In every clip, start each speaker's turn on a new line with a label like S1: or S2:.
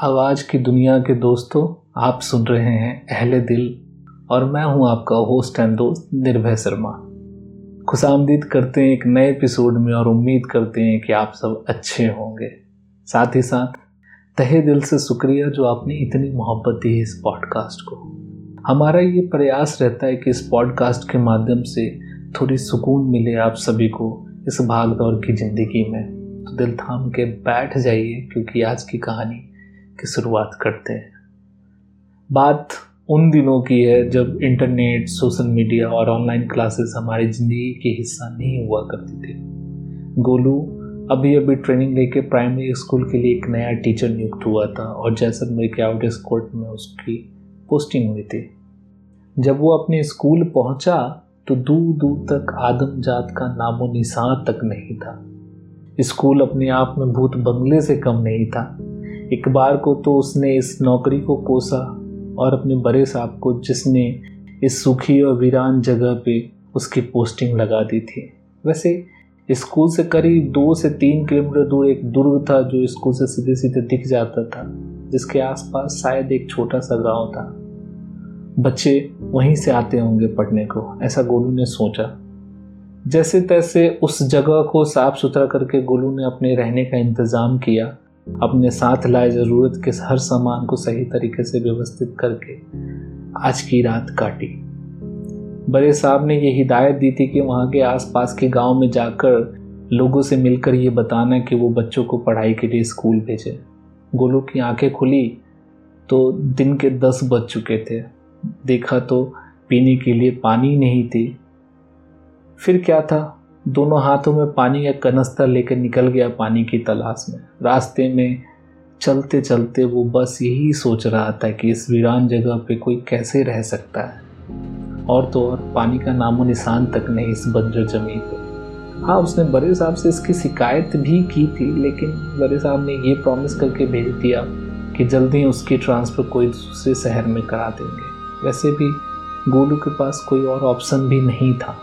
S1: आवाज़ की दुनिया के दोस्तों, आप सुन रहे हैं अहले दिल और मैं हूँ आपका होस्ट एंड दोस्त निर्भय शर्मा। खुशामदीद करते हैं एक नए एपिसोड में और उम्मीद करते हैं कि आप सब अच्छे होंगे। साथ ही साथ, तहे दिल से शुक्रिया जो आपने इतनी मोहब्बत दी है इस पॉडकास्ट को। हमारा ये प्रयास रहता है कि इस पॉडकास्ट के माध्यम से थोड़ी सुकून मिले आप सभी को इस भाग दौड़ की ज़िंदगी में। तो दिल थाम के बैठ जाइए, क्योंकि आज की कहानी की शुरुआत करते हैं। बात उन दिनों की है जब इंटरनेट सोशल मीडिया और ऑनलाइन क्लासेस हमारी ज़िंदगी के हिस्सा नहीं हुआ करती थी। गोलू, अभी अभी ट्रेनिंग लेके प्राइमरी स्कूल के लिए एक नया टीचर नियुक्त हुआ था और जैसलमेर के आउट स्कोर्ट में उसकी पोस्टिंग हुई थी। जब वो अपने स्कूल पहुँचा तो दूर दूर तक आदम जात का नामो निशान तक नहीं था। स्कूल अपने आप में भूत बंगले से कम नहीं था। एक बार को तो उसने इस नौकरी को कोसा और अपने बड़े साहब को जिसने इस सूखी और वीरान जगह पे उसकी पोस्टिंग लगा दी थी। वैसे, स्कूल से करीब दो से तीन किलोमीटर दूर एक दुर्ग था जो स्कूल से सीधे सीधे दिख जाता था, जिसके आसपास शायद एक छोटा सा गाँव था। बच्चे वहीं से आते होंगे पढ़ने को, ऐसा गोलू ने सोचा। जैसे तैसे उस जगह को साफ़ सुथरा करके गोलू ने अपने रहने का इंतज़ाम किया अपने साथ लाए ज़रूरत के हर सामान को सही तरीके से व्यवस्थित करके आज की रात काटी। बड़े साहब ने ये हिदायत दी थी कि वहाँ के आसपास के गाँव में जाकर लोगों से मिलकर ये बताना कि वो बच्चों को पढ़ाई के लिए स्कूल भेजे। गोलू की आँखें खुली तो दिन के दस बज चुके थे। देखा तो पीने के लिए पानी नहीं थी। फिर क्या था? दोनों हाथों में पानी का कनस्तर लेकर निकल गया पानी की तलाश में। रास्ते में चलते चलते वो बस यही सोच रहा था कि इस वीरान जगह पे कोई कैसे रह सकता है। और तो और, पानी का नामो निशान तक नहीं, इस बंजर ज़मीन पे। हाँ उसने बड़े साहब से इसकी शिकायत भी की थी, लेकिन बड़े साहब ने ये प्रॉमिस करके भेज दिया कि जल्दी उसकी ट्रांसफ़र कोई दूसरे शहर में करा देंगे। वैसे भी गोलू के पास कोई और ऑप्शन भी नहीं था।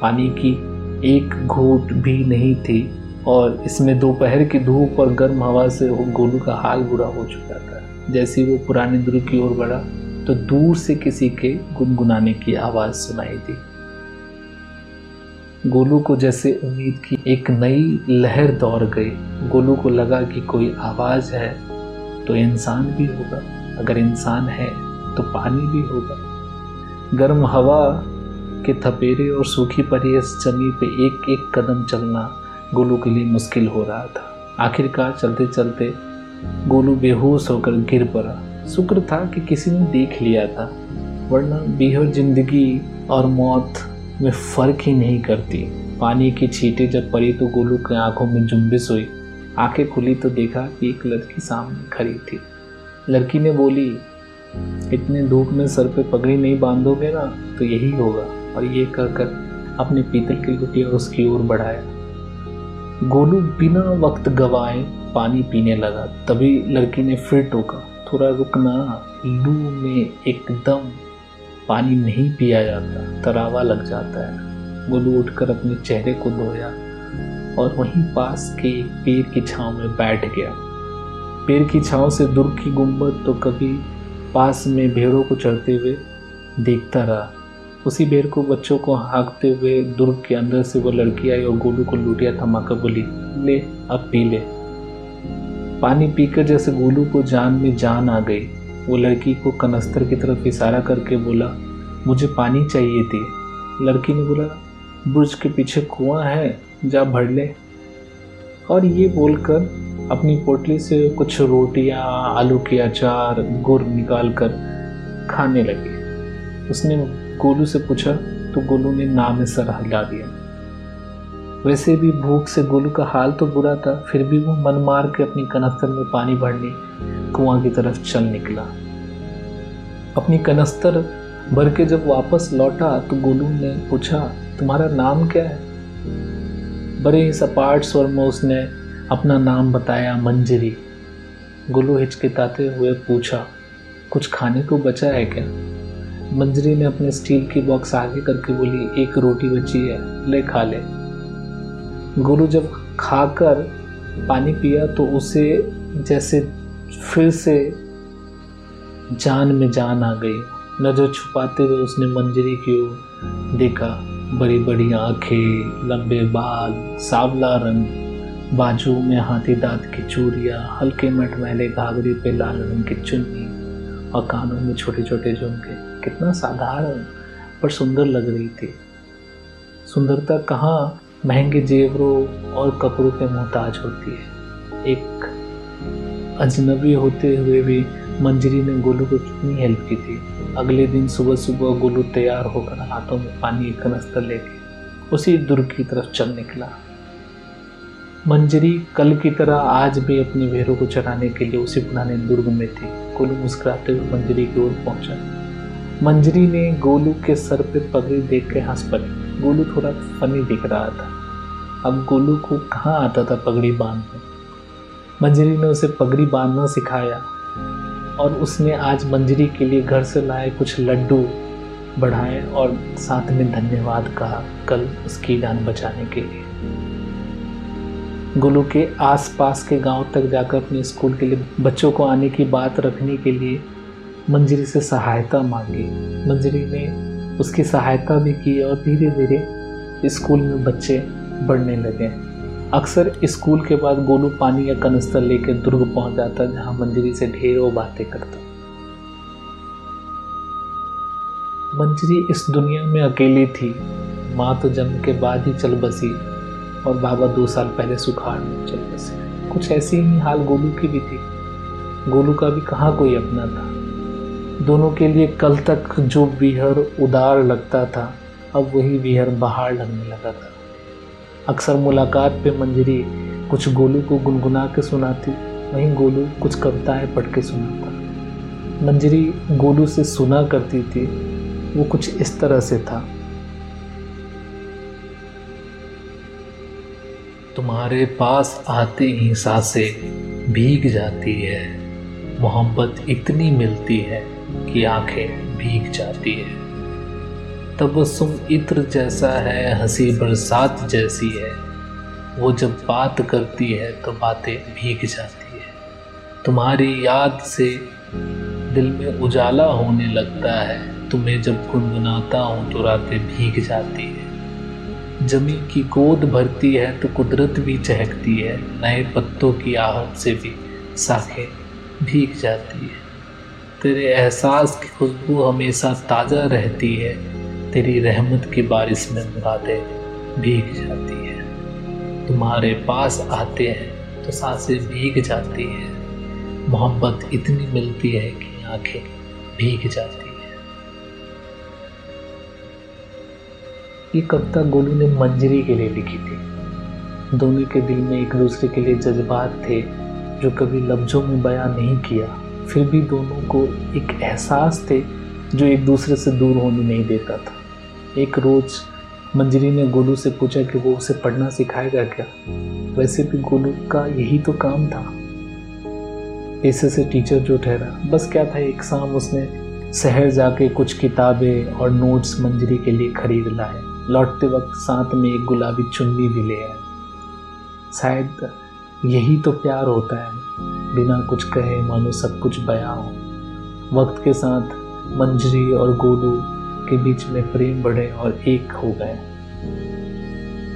S1: पानी की एक घूट भी नहीं थी और इसमें दोपहर की धूप और गर्म हवा से वो गोलू का हाल बुरा हो चुका था। जैसे वो पुराने दुर्ग की ओर बढ़ा तो दूर से किसी के गुनगुनाने की आवाज़ सुनाई दी। गोलू को जैसे उम्मीद की एक नई लहर दौड़ गई। गोलू को लगा कि कोई आवाज़ है तो इंसान भी होगा। अगर इंसान है तो पानी भी होगा। गर्म हवा के थपेरे और सूखी इस जमी पे एक एक कदम चलना गोलू के लिए मुश्किल हो रहा था। आखिरकार चलते चलते गोलू बेहोश होकर गिर पड़ा। शुक्र था कि किसी ने देख लिया था, वरना बेहर ज़िंदगी और मौत में फ़र्क ही नहीं करती। पानी की छींटे जब पड़ी तो गोलू की आँखों में जुम्बिस हुई। आँखें खुली तो देखा कि एक लड़की सामने खड़ी थी। लड़की ने बोली, इतने धूप में सर पे पगड़ी नहीं बांधोगे ना तो यही होगा। और ये कहकर अपने पीतल की लुटिया उसकी ओर बढ़ाया। गोलू बिना वक्त गवाए पानी पीने लगा। तभी लड़की ने फिर टोका। थोड़ा रुकना, लू में एकदम पानी नहीं पिया जाता, तरावा लग जाता है। गोलू उठकर अपने चेहरे को धोया और वहीं पास के एक पेड़ की छांव में बैठ गया। पेड़ की छांव से दुर्ग की गुंबद तो कभी पास में भेड़ों को चढ़ते हुए देखता रहा। उसी बेर को बच्चों को हाँकते हुए दुर्ग के अंदर से वो लड़की आई और गोलू को लूटिया थमाकर बोली, ले, अब पी ले। पानी पीकर जैसे गोलू को जान में जान आ गई, वो लड़की को कनस्तर की तरफ़ इशारा करके बोला, मुझे पानी चाहिए थी। लड़की ने बोला, बुर्ज के पीछे कुआँ है, जा भर ले। और ये बोलकर अपनी पोटली से कुछ रोटियाँ, आलू के अचार, गुड़ निकाल कर खाने लगी। उसने गोलू से पूछा तो गोलू ने नाम में सर हिला दिया। वैसे भी भूख से गोलू का हाल तो बुरा था, फिर भी वो मन मार के अपनी कनस्तर में पानी भरने कुआँ की तरफ़ चल निकला। अपनी कनस्तर भर के जब वापस लौटा तो गोलू ने पूछा, तुम्हारा नाम क्या है? बड़े ही सपाट स्वर में उसने अपना नाम बताया, मंजरी। गोलू हिचकिताते हुए पूछा, कुछ खाने को बचा है क्या? मंजरी ने अपने स्टील की बॉक्स आगे करके बोली, एक रोटी बची है, ले खा ले। गुरु जब खाकर पानी पिया तो उसे जैसे फिर से जान में जान आ गई। नज़र छुपाते हुए उसने मंजरी की ओर देखा। बड़ी बड़ी आँखें, लंबे बाल, सावला रंग, बाजू में हाथी दांत की चूड़ियाँ, हल्के मटमैले, घाघरे पे लाल रंग की चुन्नी और कानों में छोटे छोटे झुमके। कितना साधारण पर सुंदर लग रही थी। सुंदरता कहाँ महँगे जेवरों और कपड़ों के मोहताज होती है। एक अजनबी होते हुए भी मंजरी ने गोलू को कितनी हेल्प की थी। अगले दिन सुबह सुबह गोलू तैयार होकर हाथों में पानी एक कनस्तर लेके उसी दुर्ग की तरफ़ चल निकला। मंजरी कल की तरह आज भी अपने भेरों को चराने के लिए उसी पुराने दुर्ग में थी। गोलू मुस्कुराते हुए मंजरी की ओर पहुँचा। मंजरी ने गोलू के सर पे पगड़ी देख के हंस पड़ी। गोलू थोड़ा फनी दिख रहा था। अब गोलू को कहाँ आता था पगड़ी बांधना? मंजरी ने उसे पगड़ी बांधना सिखाया और उसने आज मंजरी के लिए घर से लाए कुछ लड्डू बढ़ाए और साथ में धन्यवाद कहा कल उसकी जान बचाने के लिए। गोलू के आसपास के गाँव तक जाकर अपने स्कूल के लिए बच्चों को आने की बात रखने के लिए मंजरी से सहायता मांगी। मंजरी ने उसकी सहायता भी की और धीरे धीरे स्कूल में बच्चे बढ़ने लगे। अक्सर स्कूल के बाद गोलू पानी या कनस्तर लेकर दुर्ग पहुँच जाता, जहाँ मंजरी से ढेरों बातें करता। मंजरी इस दुनिया में अकेली थी। माँ तो जन्म के बाद ही चल बसी और बाबा दो साल पहले सुखाड़ में चल बसे। कुछ ऐसी ही हाल गोलू की भी थी। गोलू का भी कहाँ कोई अपना था? दोनों के लिए कल तक जो विहर उदार लगता था, अब वही विहर बाहर लगने लगा था। अक्सर मुलाकात पे मंजरी कुछ गोलू को गुनगुना के सुनाती, वहीं गोलू कुछ कविताएँ पढ़ के सुनाता। मंजरी गोलू से सुना करती थी, वो कुछ इस तरह से था। तुम्हारे पास आते ही साँसें भीग जाती है। मोहब्बत इतनी मिलती है कि आँखें भीग जाती है। तबस्सुम इत्र जैसा है, हँसी बरसात जैसी है। वो जब बात करती है तो बातें भीग जाती है। तुम्हारी याद से दिल में उजाला होने लगता है। तुम्हें जब गुनगुनाता हूँ तो रातें भीग जाती है। ज़मीन की गोद भरती है तो कुदरत भी चहकती है। नए पत्तों की आहट से भी साखें भीग जाती है। तेरे एहसास की खुशबू हमेशा ताज़ा रहती है। तेरी रहमत की बारिश में मुरादें भीग जाती है। तुम्हारे पास आते हैं तो साँसें भीग जाती है। मोहब्बत इतनी मिलती है कि आँखें भीग जाती है। ये कविता गोलू ने मंजरी के लिए लिखी थी? दोनों के दिल में एक दूसरे के लिए जज्बात थे। जो कभी लफ्ज़ों में बयां नहीं किया, फिर भी दोनों को एक एहसास थे जो एक दूसरे से दूर होने नहीं देता था। एक रोज मंजरी ने गोलू से पूछा कि वो उसे पढ़ना सिखाएगा क्या? वैसे भी गोलू का यही तो काम था। ऐसे से टीचर जो ठहरा, बस क्या था, एक शाम उसने शहर जाके कुछ किताबें और नोट्स मंजरी के लिए खरीद लाए। लौटते वक्त साथ में एक गुलाबी चुन्नी भी ले आए। शायद यही तो प्यार होता है। बिना कुछ कहे मानो सब कुछ बया हो। वक्त के साथ मंजरी और गोलू के बीच में प्रेम बढ़े और एक हो गए।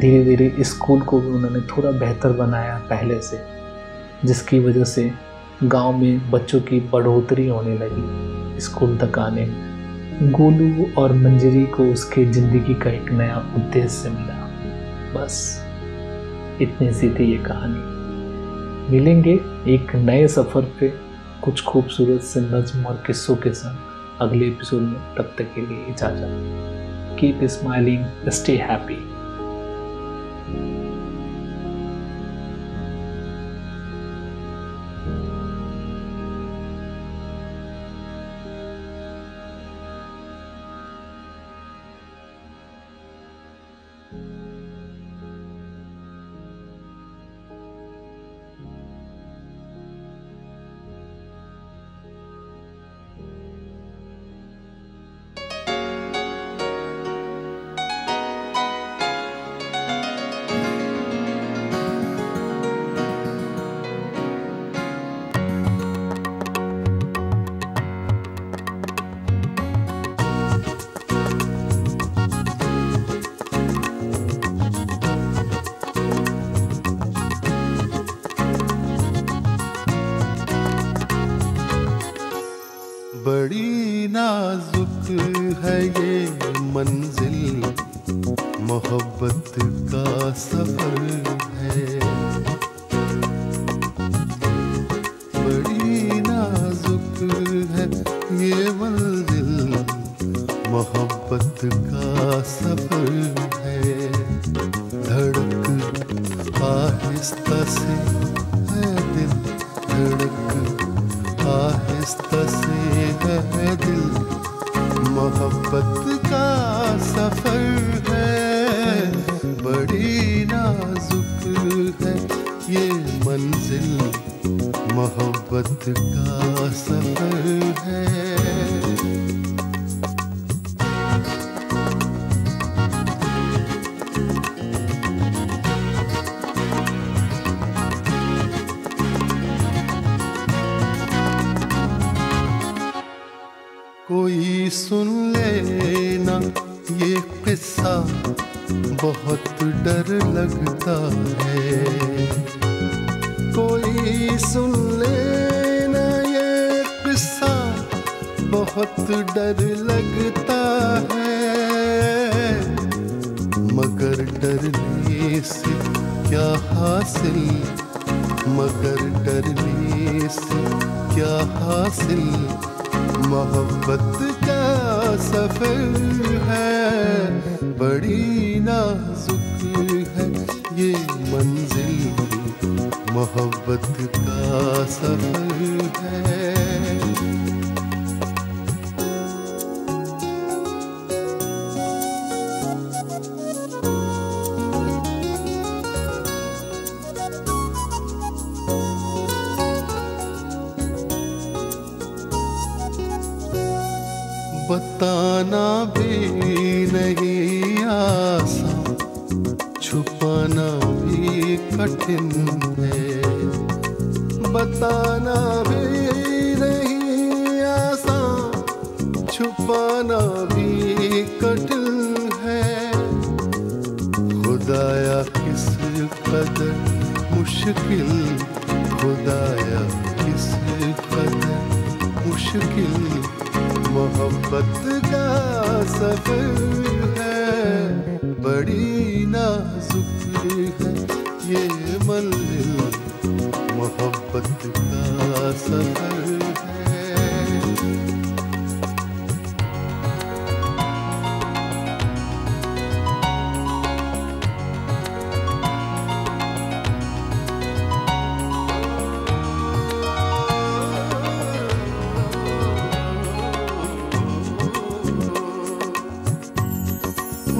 S1: धीरे धीरे स्कूल को भी उन्होंने थोड़ा बेहतर बनाया पहले से, जिसकी वजह से गाँव में बच्चों की बढ़ोतरी होने लगी स्कूल तक आने गोलू और मंजरी को उसके ज़िंदगी का एक नया उद्देश्य मिला। बस, इतनी सी थी ये कहानी। मिलेंगे एक नए सफ़र पे कुछ खूबसूरत से नज्म और किस्सों के साथ अगले एपिसोड में तब तक के लिए इजाज़त। कीप स्माइलिंग स्टे हैप्पी
S2: ये मंजिल, मोहब्बत का सफ़र है। बड़ी नाजुक है ये मंजिल, मोहब्बत का सफ़र है। धड़क आहिस्ता से मोहब्बत का सफ़र है। बड़ी नाजुक है ये मंजिल। मोहब्बत का सफ़र है। हासिल मोहब्बत का सफ़र है। बड़ी नाजुक है ये मंजिल मोहब्बत का सफ़र है। बताना भी नहीं आसान छुपाना भी कठिन है। बताना भी नहीं आसान छुपाना भी कठिन है। खुदाया किस कदर मुश्किल, खुदाया किस कदर मुश्किल मोहब्बत का सफ़र है। बड़ी नाजुक है ये मंजिल मोहब्बत का सफ़र है।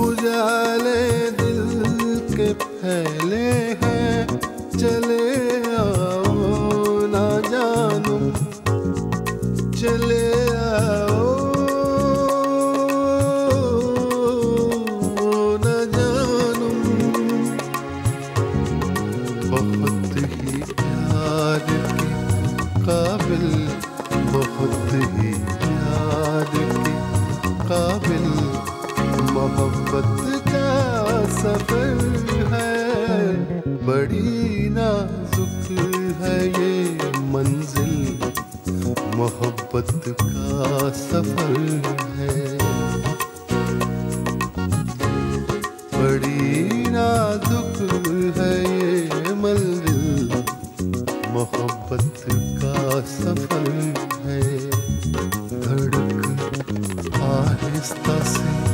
S2: उजाले दिल के फैले हैं। चले आओ ना जानू। चले आओ ना जानू। बहुत ही प्यार के काबिल, बहुत ही प्यार के काबिल। सफ़र है, बड़ी नाजुक है ये मंजिल। मोहब्बत का सफ़र है। बड़ी नाजुक है ये मंजिल। मोहब्बत का सफ़र है। धड़क आहिस्ता से